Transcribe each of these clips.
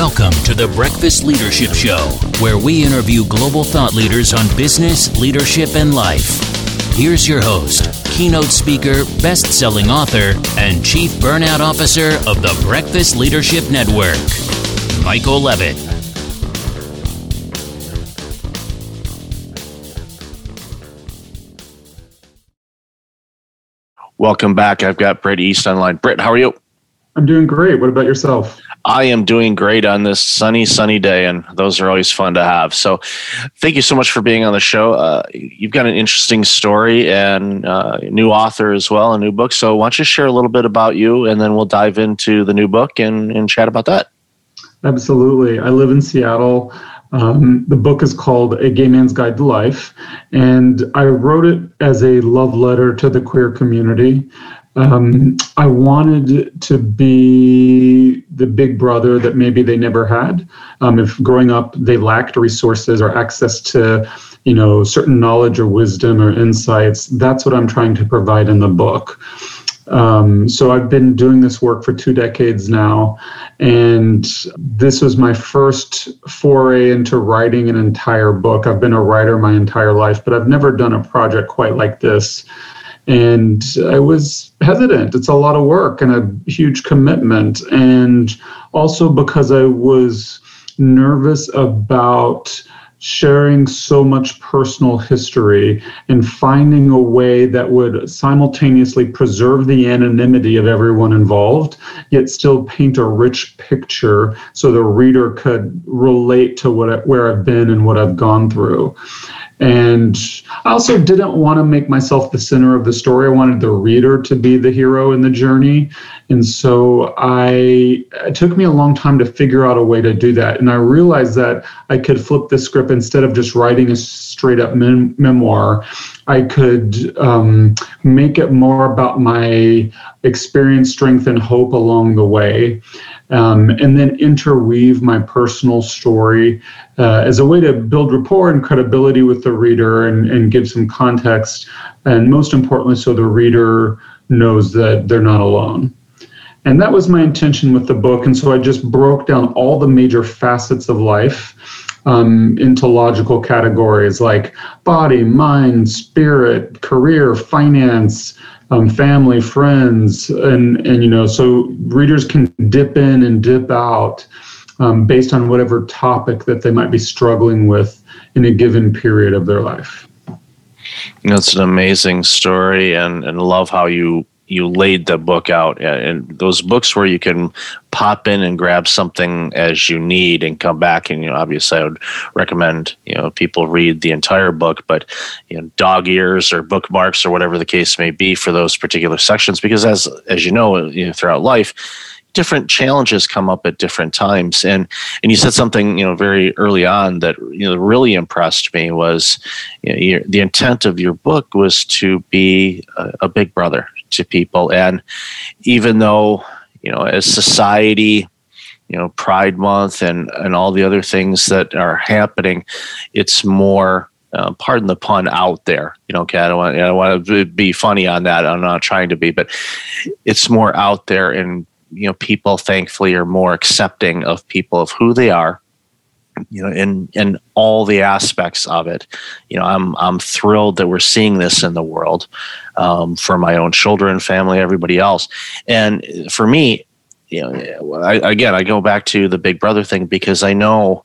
Welcome to the Breakfast Leadership Show, where we interview global thought leaders on business, leadership, and life. Here's your host, keynote speaker, best selling author, and chief burnout officer of the Breakfast Leadership Network, Michael Levitt. Welcome back. I've got Britt East online. Britt, how are you? I'm doing great. What about yourself? I am doing great on this sunny, sunny day, and those are always fun to have. So, thank you so much for being on the show. Uh, you've got an interesting story and uh, new author as well, a new book. So, why don't you share a little bit about you, and then we'll dive into the new book and, and chat about that. Absolutely. I live in Seattle. Um, the book is called A Gay Man's Guide to Life, and I wrote it as a love letter to the queer community. Um, I wanted to be the big brother that maybe they never had. Um, if growing up they lacked resources or access to, you know, certain knowledge or wisdom or insights, that's what I'm trying to provide in the book. Um, so I've been doing this work for two decades now, and this was my first foray into writing an entire book. I've been a writer my entire life, but I've never done a project quite like this. And I was hesitant. It's a lot of work and a huge commitment. And also because I was nervous about sharing so much personal history and finding a way that would simultaneously preserve the anonymity of everyone involved, yet still paint a rich picture so the reader could relate to what where I've been and what I've gone through. And I also didn't want to make myself the center of the story. I wanted the reader to be the hero in the journey. And so I it took me a long time to figure out a way to do that. And I realized that I could flip the script instead of just writing a straight up mem- memoir. I could um, make it more about my experience, strength, and hope along the way um, and then interweave my personal story uh, as a way to build rapport and credibility with the reader and, and give some context. And most importantly, so the reader knows that they're not alone. And that was my intention with the book. And so I just broke down all the major facets of life um, into logical categories like body, mind, spirit, career, finance, um, family, friends, and and you know, so readers can dip in and dip out um, based on whatever topic that they might be struggling with in a given period of their life. That's an amazing story, and and love how you you laid the book out uh, and those books where you can pop in and grab something as you need and come back and you know obviously I would recommend you know people read the entire book but you know dog ears or bookmarks or whatever the case may be for those particular sections because as as you know, you know throughout life different challenges come up at different times. And and you said something you know very early on that you know really impressed me was you know, your, the intent of your book was to be a, a big brother to people. And even though you know as society you know pride month and and all the other things that are happening it's more uh, pardon the pun out there. You know okay i don't want, I don't want to be funny on that. I'm not trying to be but it's more out there and you know people thankfully are more accepting of people of who they are you know in in all the aspects of it. You know i'm i'm thrilled that we're seeing this in the world um, for my own children family everybody else. And for me you know I, again i go back to the big brother thing because i know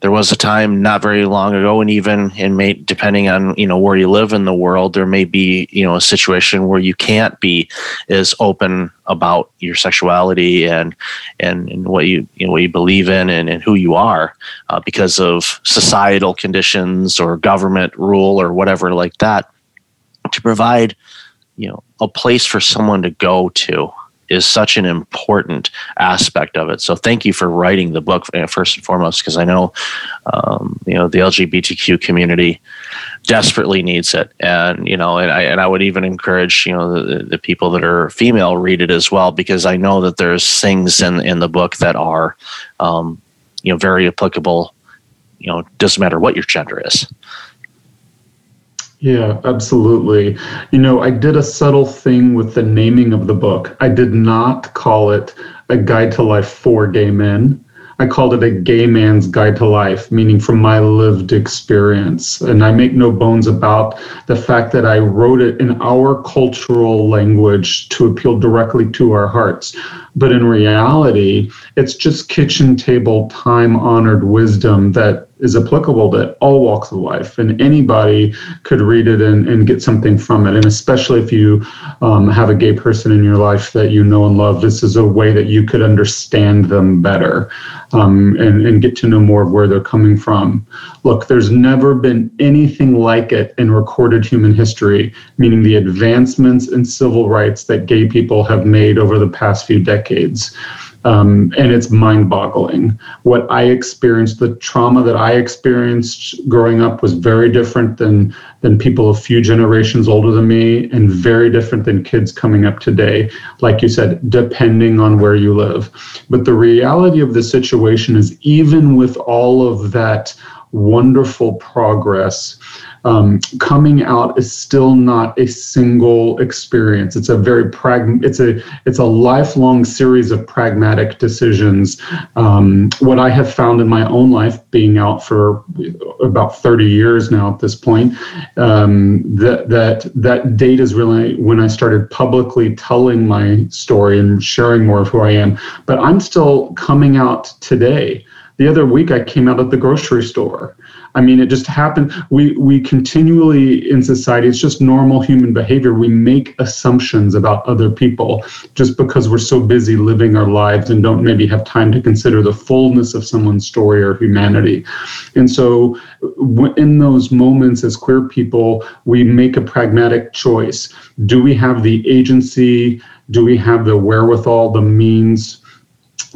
there was a time not very long ago and even in may depending on you know where you live in the world there may be you know a situation where you can't be as open about your sexuality and and, and what you you know what you believe in and, and who you are uh, because of societal conditions or government rule or whatever like that to provide you know a place for someone to go to is such an important aspect of it. So thank you for writing the book uh, first and foremost, because I know um, you know the LGBTQ community desperately needs it, and you know, and I and I would even encourage you know the, the people that are female read it as well, because I know that there's things in in the book that are um, you know very applicable. You know, doesn't matter what your gender is. Yeah, absolutely. You know, I did a subtle thing with the naming of the book. I did not call it A Guide to Life for Gay Men. I called it a gay man's guide to life, meaning from my lived experience. And I make no bones about the fact that I wrote it in our cultural language to appeal directly to our hearts. But in reality, it's just kitchen table, time honored wisdom that is applicable to all walks of life, and anybody could read it and, and get something from it. And especially if you um, have a gay person in your life that you know and love, this is a way that you could understand them better um, and, and get to know more of where they're coming from. Look, there's never been anything like it in recorded human history, meaning the advancements in civil rights that gay people have made over the past few decades. Um, and it's mind boggling. What I experienced, the trauma that I experienced growing up was very different than, than people a few generations older than me, and very different than kids coming up today. Like you said, depending on where you live. But the reality of the situation is, even with all of that wonderful progress, um, coming out is still not a single experience. It's a very prag. It's a it's a lifelong series of pragmatic decisions. Um, what I have found in my own life, being out for about 30 years now at this point, um, that that that date is really when I started publicly telling my story and sharing more of who I am. But I'm still coming out today. The other week, I came out at the grocery store. I mean, it just happened. We we continually in society, it's just normal human behavior. We make assumptions about other people just because we're so busy living our lives and don't maybe have time to consider the fullness of someone's story or humanity. And so, in those moments as queer people, we make a pragmatic choice. Do we have the agency? Do we have the wherewithal, the means?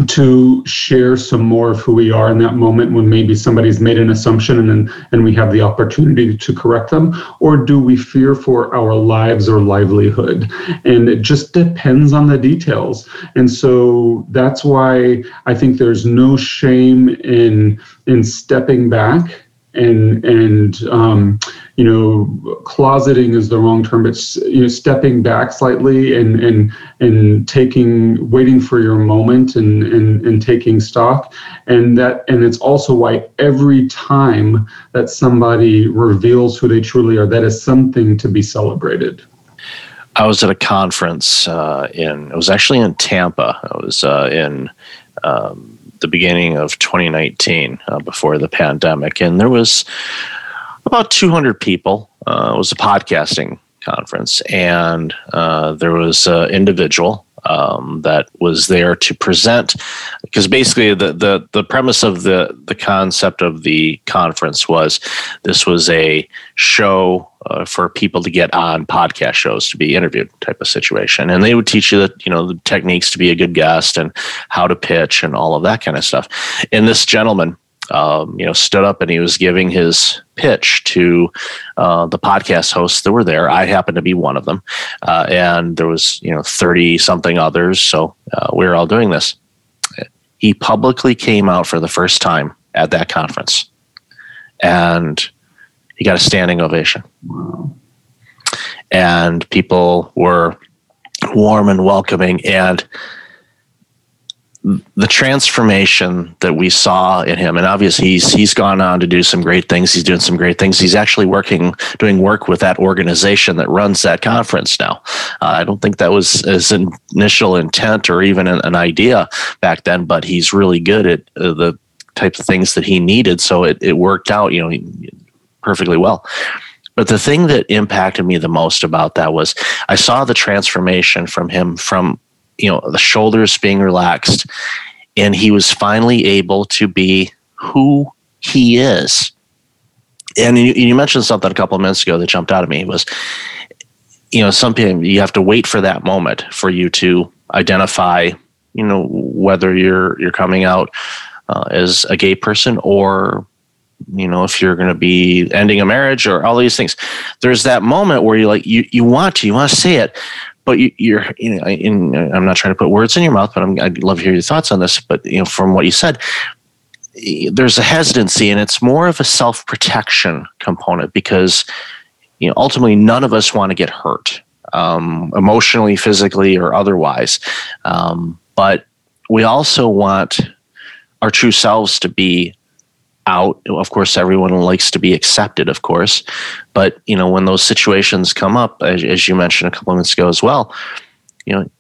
To share some more of who we are in that moment when maybe somebody's made an assumption and and we have the opportunity to correct them? Or do we fear for our lives or livelihood? And it just depends on the details. And so that's why i think there's no shame in in stepping back and and um, you know closeting is the wrong term but you know stepping back slightly and and and taking waiting for your moment and and, and taking stock and that and it's also why every time that somebody reveals who they truly are that is something to be celebrated I was at a conference uh, in. It was actually in Tampa. I was uh, in um, the beginning of 2019 uh, before the pandemic, and there was about 200 people. Uh, it was a podcasting conference, and uh, there was an individual um, that was there to present because basically the, the the premise of the the concept of the conference was this was a show uh, for people to get on podcast shows to be interviewed type of situation and they would teach you that you know the techniques to be a good guest and how to pitch and all of that kind of stuff and this gentleman um, you know, stood up and he was giving his pitch to uh, the podcast hosts that were there. I happened to be one of them, uh, and there was you know thirty something others. So uh, we were all doing this. He publicly came out for the first time at that conference, and he got a standing ovation. And people were warm and welcoming, and the transformation that we saw in him, and obviously he's he's gone on to do some great things. He's doing some great things. He's actually working, doing work with that organization that runs that conference now. Uh, I don't think that was his initial intent or even an, an idea back then, but he's really good at uh, the types of things that he needed. So it, it worked out, you know, perfectly well. But the thing that impacted me the most about that was I saw the transformation from him from you know the shoulders being relaxed. And he was finally able to be who he is. And you, you mentioned something a couple of minutes ago that jumped out at me was you know something you have to wait for that moment for you to identify you know whether you're you're coming out uh, as a gay person or you know if you're going to be ending a marriage or all these things. There's that moment where you like you you want to you want to say it but you, are you know, in, I'm not trying to put words in your mouth, but I'm, I'd love to hear your thoughts on this. But you know, from what you said, there's a hesitancy, and it's more of a self protection component because you know ultimately none of us want to get hurt, um, emotionally, physically, or otherwise. Um, but we also want our true selves to be out. Of course, everyone likes to be accepted, of course. But, you know, when those situations come up, as, as you mentioned a couple of minutes ago as well, you know,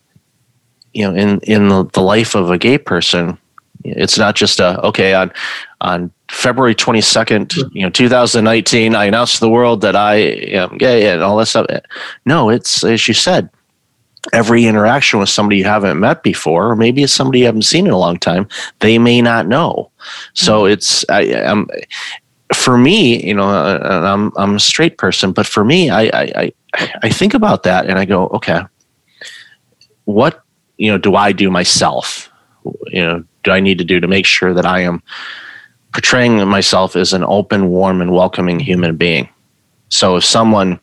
you know, in, in the, the life of a gay person, it's not just a, okay, on, on February 22nd, you know, 2019, I announced to the world that I am gay and all that stuff. No, it's, as you said, every interaction with somebody you haven't met before, or maybe it's somebody you haven't seen in a long time, they may not know. So mm-hmm. it's I, am for me, you know, I'm I'm a straight person, but for me, I, I I think about that and I go, okay, what you know do I do myself? You know, do I need to do to make sure that I am portraying myself as an open, warm, and welcoming human being? So if someone,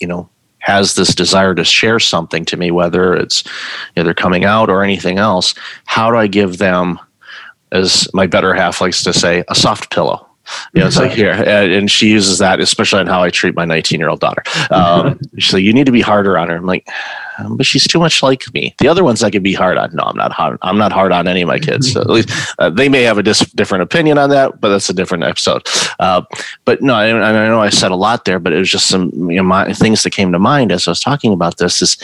you know, has this desire to share something to me, whether it's know, they're coming out or anything else, how do I give them, as my better half likes to say, a soft pillow? You know, it's like here, and she uses that, especially on how I treat my 19 year old daughter. Um, she's like, "You need to be harder on her." I'm like, but she's too much like me. The other ones I could be hard on. No, I'm not hard. I'm not hard on any of my kids. So at least uh, they may have a dis- different opinion on that, but that's a different episode. Uh, but no, I, I, know I said a lot there, but it was just some you know, my, things that came to mind as I was talking about this. Is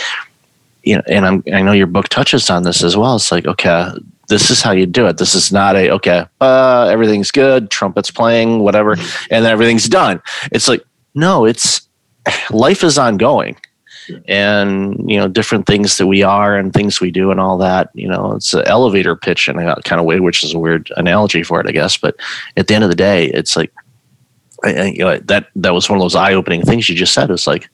you know, and I'm, I know your book touches on this as well. It's like, okay, this is how you do it. This is not a okay, uh, everything's good, trumpets playing, whatever, and then everything's done. It's like no, it's life is ongoing and you know different things that we are and things we do and all that you know it's an elevator pitch in a kind of way which is a weird analogy for it i guess but at the end of the day it's like I, you know, that that was one of those eye-opening things you just said. It's like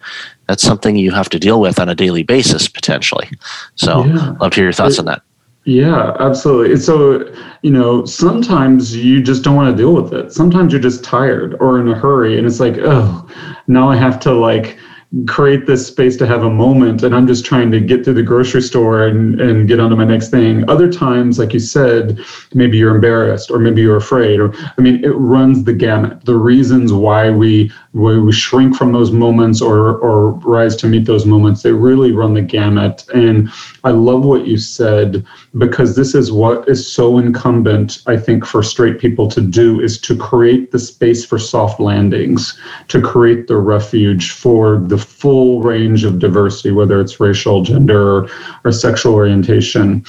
that's something you have to deal with on a daily basis potentially. So, yeah. love to hear your thoughts it, on that. Yeah, absolutely. So, you know, sometimes you just don't want to deal with it. Sometimes you're just tired or in a hurry, and it's like, oh, now I have to like create this space to have a moment and i'm just trying to get through the grocery store and, and get on to my next thing. Other times like you said maybe you're embarrassed or maybe you're afraid or i mean it runs the gamut. The reasons why we why we shrink from those moments or or rise to meet those moments they really run the gamut. And i love what you said because this is what is so incumbent i think for straight people to do is to create the space for soft landings to create the refuge for the full range of diversity, whether it's racial, gender, or, or sexual orientation.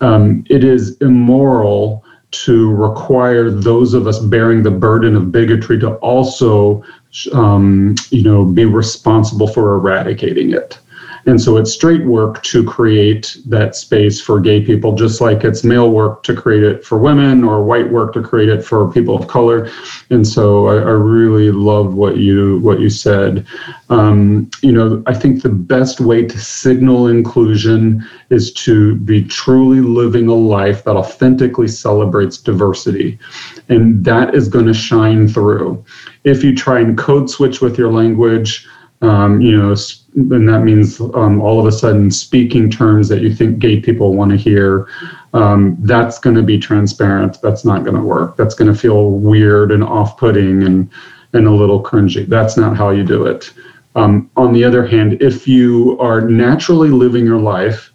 Um, it is immoral to require those of us bearing the burden of bigotry to also, um, you know, be responsible for eradicating it. And so it's straight work to create that space for gay people, just like it's male work to create it for women or white work to create it for people of color. And so I, I really love what you what you said. Um, you know, I think the best way to signal inclusion is to be truly living a life that authentically celebrates diversity. And that is going to shine through. If you try and code switch with your language, um, you know, and that means um, all of a sudden speaking terms that you think gay people want to hear. Um, that's going to be transparent. That's not going to work. That's going to feel weird and off-putting and and a little cringy. That's not how you do it. Um, on the other hand, if you are naturally living your life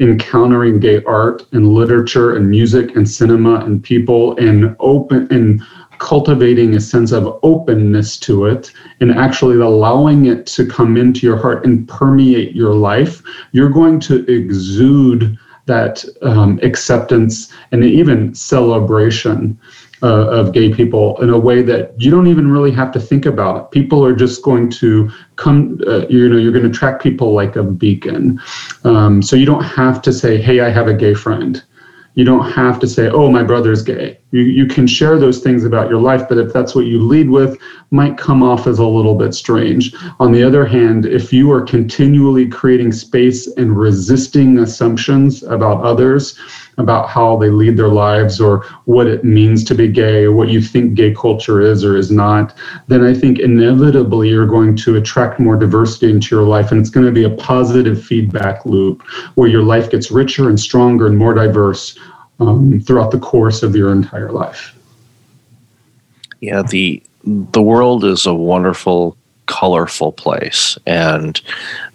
encountering gay art and literature and music and cinema and people and open and cultivating a sense of openness to it and actually allowing it to come into your heart and permeate your life, you're going to exude that um, acceptance and even celebration uh, of gay people in a way that you don't even really have to think about. People are just going to come, uh, you know, you're going to attract people like a beacon. Um, so you don't have to say, hey, I have a gay friend you don't have to say, oh, my brother's gay. You, you can share those things about your life, but if that's what you lead with, might come off as a little bit strange. On the other hand, if you are continually creating space and resisting assumptions about others, about how they lead their lives or what it means to be gay or what you think gay culture is or is not, then I think inevitably you're going to attract more diversity into your life. And it's going to be a positive feedback loop where your life gets richer and stronger and more diverse um, throughout the course of your entire life. Yeah, the the world is a wonderful colorful place and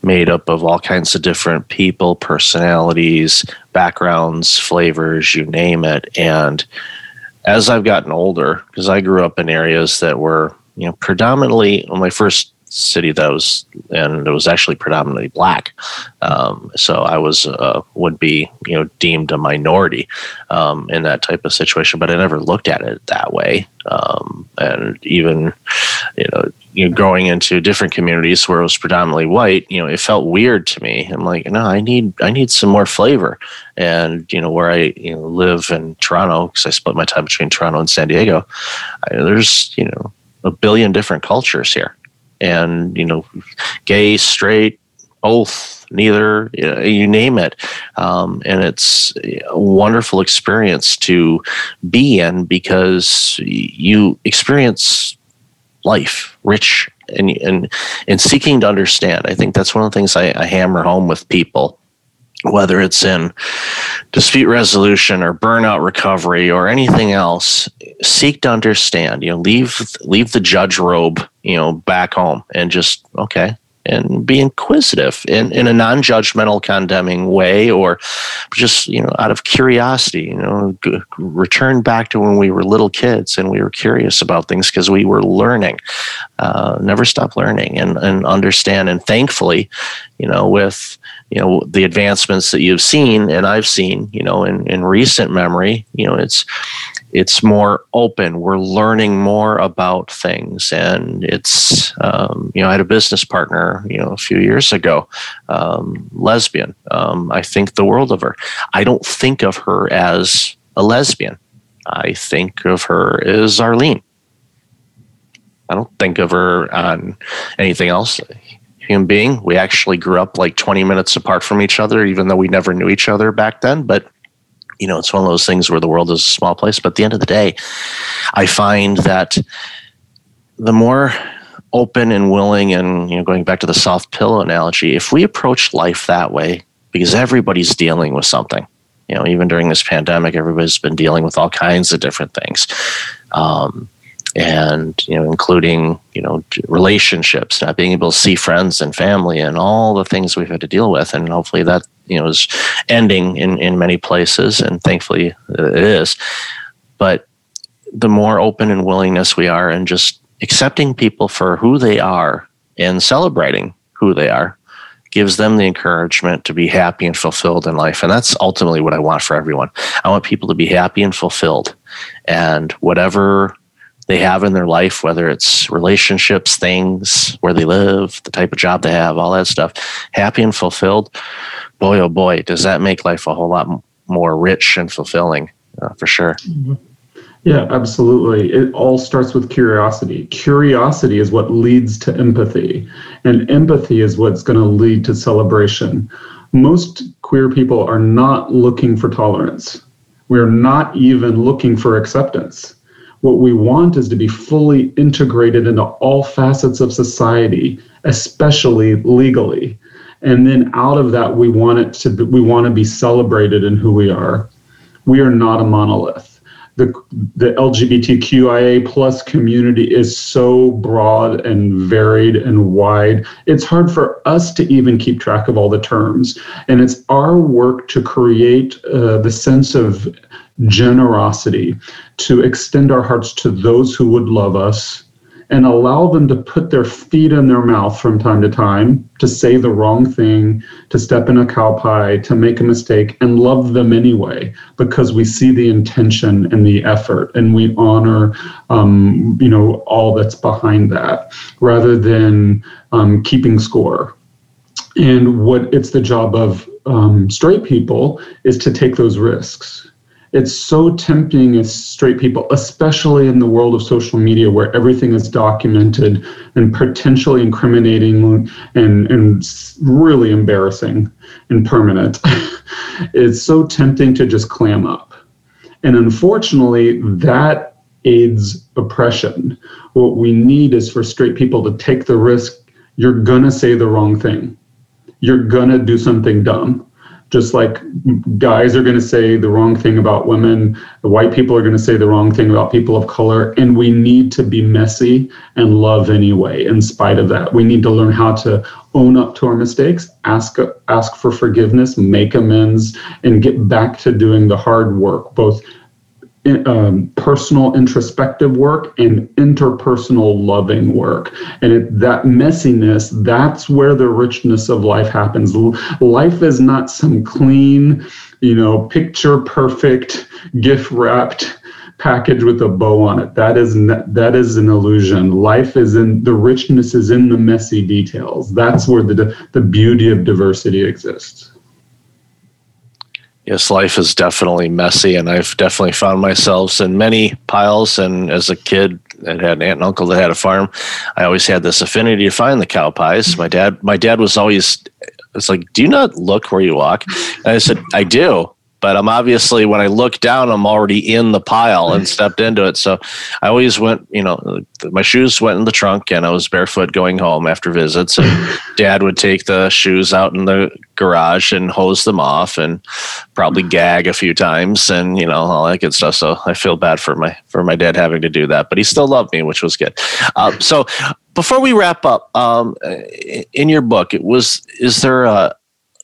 made up of all kinds of different people, personalities, backgrounds, flavors, you name it. And as I've gotten older, because I grew up in areas that were, you know, predominantly when my first city that was, and it was actually predominantly black. Um, so I was uh, would be you know deemed a minority um, in that type of situation, but I never looked at it that way. Um, and even you know, you know, growing into different communities where it was predominantly white, you know, it felt weird to me. I'm like, no, I need I need some more flavor. And you know, where I you know live in Toronto because I split my time between Toronto and San Diego, I, there's you know a billion different cultures here and you know, gay, straight, both, neither, you name it. Um, and it's a wonderful experience to be in because you experience life rich and and and seeking to understand. I think that's one of the things I, I hammer home with people whether it's in dispute resolution or burnout recovery or anything else seek to understand you know leave leave the judge robe you know back home and just okay and be inquisitive in, in a non-judgmental condemning way or just you know out of curiosity you know g- return back to when we were little kids and we were curious about things because we were learning uh, never stop learning and, and understand and thankfully you know with you know the advancements that you've seen and I've seen you know in, in recent memory you know it's it's more open. We're learning more about things. And it's um, you know I had a business partner you know a few years ago um, lesbian um, I think the world of her. I don't think of her as a lesbian. I think of her as Arlene. I don't think of her on anything else human being. We actually grew up like 20 minutes apart from each other, even though we never knew each other back then. But you know, it's one of those things where the world is a small place. But at the end of the day, I find that the more open and willing, and you know, going back to the soft pillow analogy, if we approach life that way, because everybody's dealing with something, you know, even during this pandemic, everybody's been dealing with all kinds of different things. Um, and you know including you know relationships not being able to see friends and family and all the things we've had to deal with. And hopefully that you know is ending in in many places and thankfully it is. But the more open and willingness we are and just accepting people for who they are and celebrating who they are gives them the encouragement to be happy and fulfilled in life. And that's ultimately what i want for everyone. I want people to be happy and fulfilled. And whatever they have in their life, whether it's relationships, things, where they live, the type of job they have, all that stuff, happy and fulfilled. Boy, oh boy, does that make life a whole lot more rich and fulfilling uh, for sure. Mm-hmm. Yeah, absolutely. It all starts with curiosity. Curiosity is what leads to empathy, and empathy is what's going to lead to celebration. Most queer people are not looking for tolerance. We're not even looking for acceptance what we want is to be fully integrated into all facets of society, especially legally. And then out of that, we want it to be, we want to be celebrated in who we are. We are not a monolith. The, the LGBTQIA plus community is so broad and varied and wide. It's hard for us to even keep track of all the terms. And it's our work to create uh, the sense of generosity, to extend our hearts to those who would love us and allow them to put their feet in their mouth from time to time, to say the wrong thing, to step in a cow pie, to make a mistake, and love them anyway, because we see the intention and the effort, and we honor, um, you know, all that's behind that, rather than um, keeping score. And what it's the job of um, straight people is to take those risks it's so tempting as straight people, especially in the world of social media where everything is documented and potentially incriminating and, and really embarrassing and permanent. it's so tempting to just clam up. And unfortunately, that aids oppression. What we need is for straight people to take the risk you're going to say the wrong thing, you're going to do something dumb just like guys are going to say the wrong thing about women, the white people are going to say the wrong thing about people of color, and we need to be messy and love anyway. In spite of that, we need to learn how to own up to our mistakes, ask ask for forgiveness, make amends, and get back to doing the hard work, both um, personal introspective work and interpersonal loving work. And it, that messiness that's where the richness of life happens. Life is not some clean you know picture perfect gift wrapped package with a bow on it. That is that is an illusion. Life is in the richness is in the messy details. That's where the the beauty of diversity exists yes, life is definitely messy, and I've definitely found myself in many piles. And as a kid that had an aunt and uncle that had a farm, I always had this affinity to find the cow pies. My dad, my dad was always, it's like, do you not look where you walk? And I said, I do but I'm obviously when I look down, I'm already in the pile and stepped into it. So I always went, you know, my shoes went in the trunk and I was barefoot going home after visits. And dad would take the shoes out in the garage and hose them off and probably gag a few times and, you know, all that good stuff. So I feel bad for my, for my dad having to do that, but he still loved me, which was good. Uh, so before we wrap up, um, in your book, it was, is there a,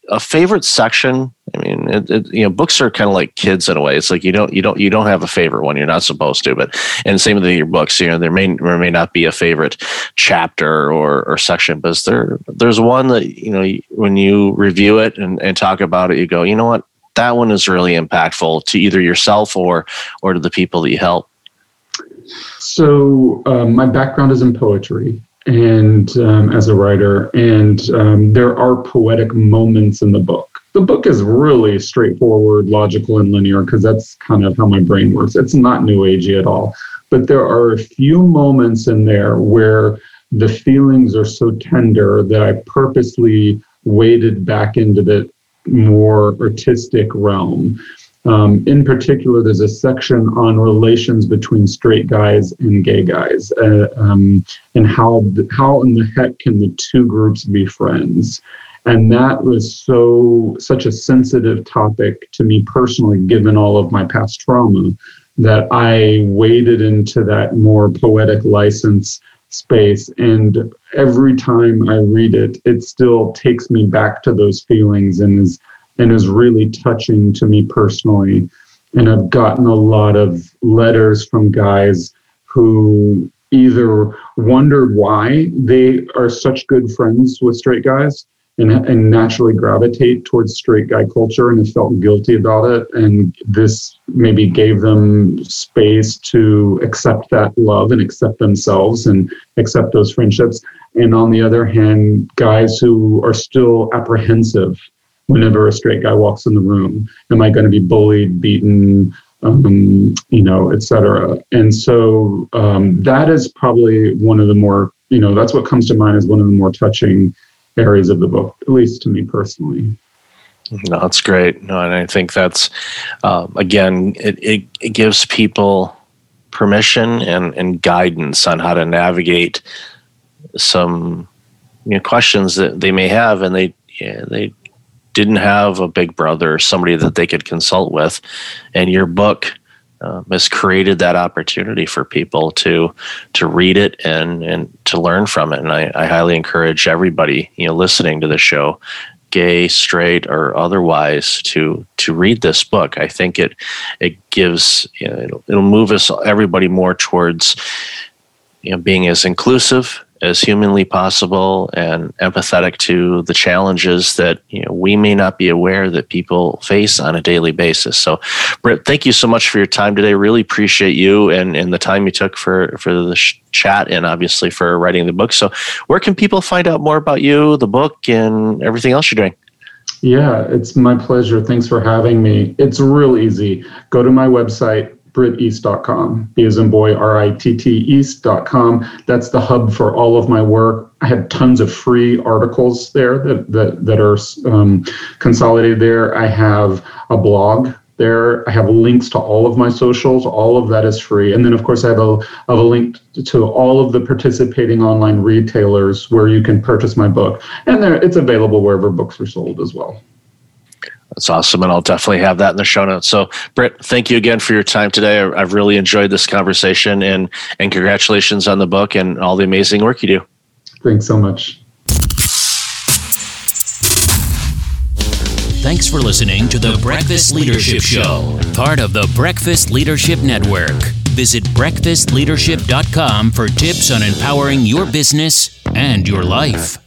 a favorite section? I mean it, it, you know books are kind of like kids in a way. It's like you don't you don't you don't have a favorite one. You're not supposed to but and same with your books you know there may or may not be a favorite chapter or or section but there there's one that you know when you review it and, and talk about it you go you know what? That one is really impactful to either yourself or or to the people that you help. So um, my background is in poetry and um, as a writer, and um, there are poetic moments in the book. The book is really straightforward, logical, and linear because that's kind of how my brain works. It's not new agey at all, but there are a few moments in there where the feelings are so tender that I purposely waded back into the more artistic realm. Um, in particular, there's a section on relations between straight guys and gay guys, uh, um, and how how in the heck can the two groups be friends? And that was so such a sensitive topic to me personally, given all of my past trauma, that I waded into that more poetic license space. And every time I read it, it still takes me back to those feelings and is and is really touching to me personally. And I've gotten a lot of letters from guys who either wondered why they are such good friends with straight guys and, and naturally gravitate towards straight guy culture and have felt guilty about it. And this maybe gave them space to accept that love and accept themselves and accept those friendships. And on the other hand, guys who are still apprehensive whenever a straight guy walks in the room. Am I going to be bullied, beaten, um, you know, et cetera? And so um, that is probably one of the more, you know, that's what comes to mind as one of the more touching areas of the book, at least to me personally. No, that's great. No, and I think that's um, again, it, it, it gives people permission and, and guidance on how to navigate some you know, questions that they may have, and they yeah, they didn't have a big brother or somebody that they could consult with. And your book um, has created that opportunity for people to to read it and and to learn from it. And I, I highly encourage everybody, you know, listening to the show, gay, straight, or otherwise, to to read this book. I think it it gives you know, it'll, it'll move us everybody more towards you know being as inclusive as humanly possible and empathetic to the challenges that you know, we may not be aware that people face on a daily basis. So, Britt, thank you so much for your time today. Really appreciate you and, and the time you took for, for the sh- chat and obviously for writing the book. So, where can people find out more about you, the book, and everything else you're doing? Yeah, it's my pleasure. Thanks for having me. It's real easy. Go to my website, britteast.com. B as in boy, R I T T East.com. That's the hub for all of my work. I have tons of free articles there that, that, that are um, consolidated there. I have a blog there. I have links to all of my socials. All of that is free. And then, of course, I have a, have a link to all of the participating online retailers where you can purchase my book. And there, it's available wherever books are sold as well. That's awesome. And I'll definitely have that in the show notes. So, Britt, thank you again for your time today. I've really enjoyed this conversation and, and congratulations on the book and all the amazing work you do. Thanks so much. Thanks for listening to the Breakfast Leadership Show, part of the Breakfast Leadership Network. Visit breakfastleadership.com for tips on empowering your business and your life.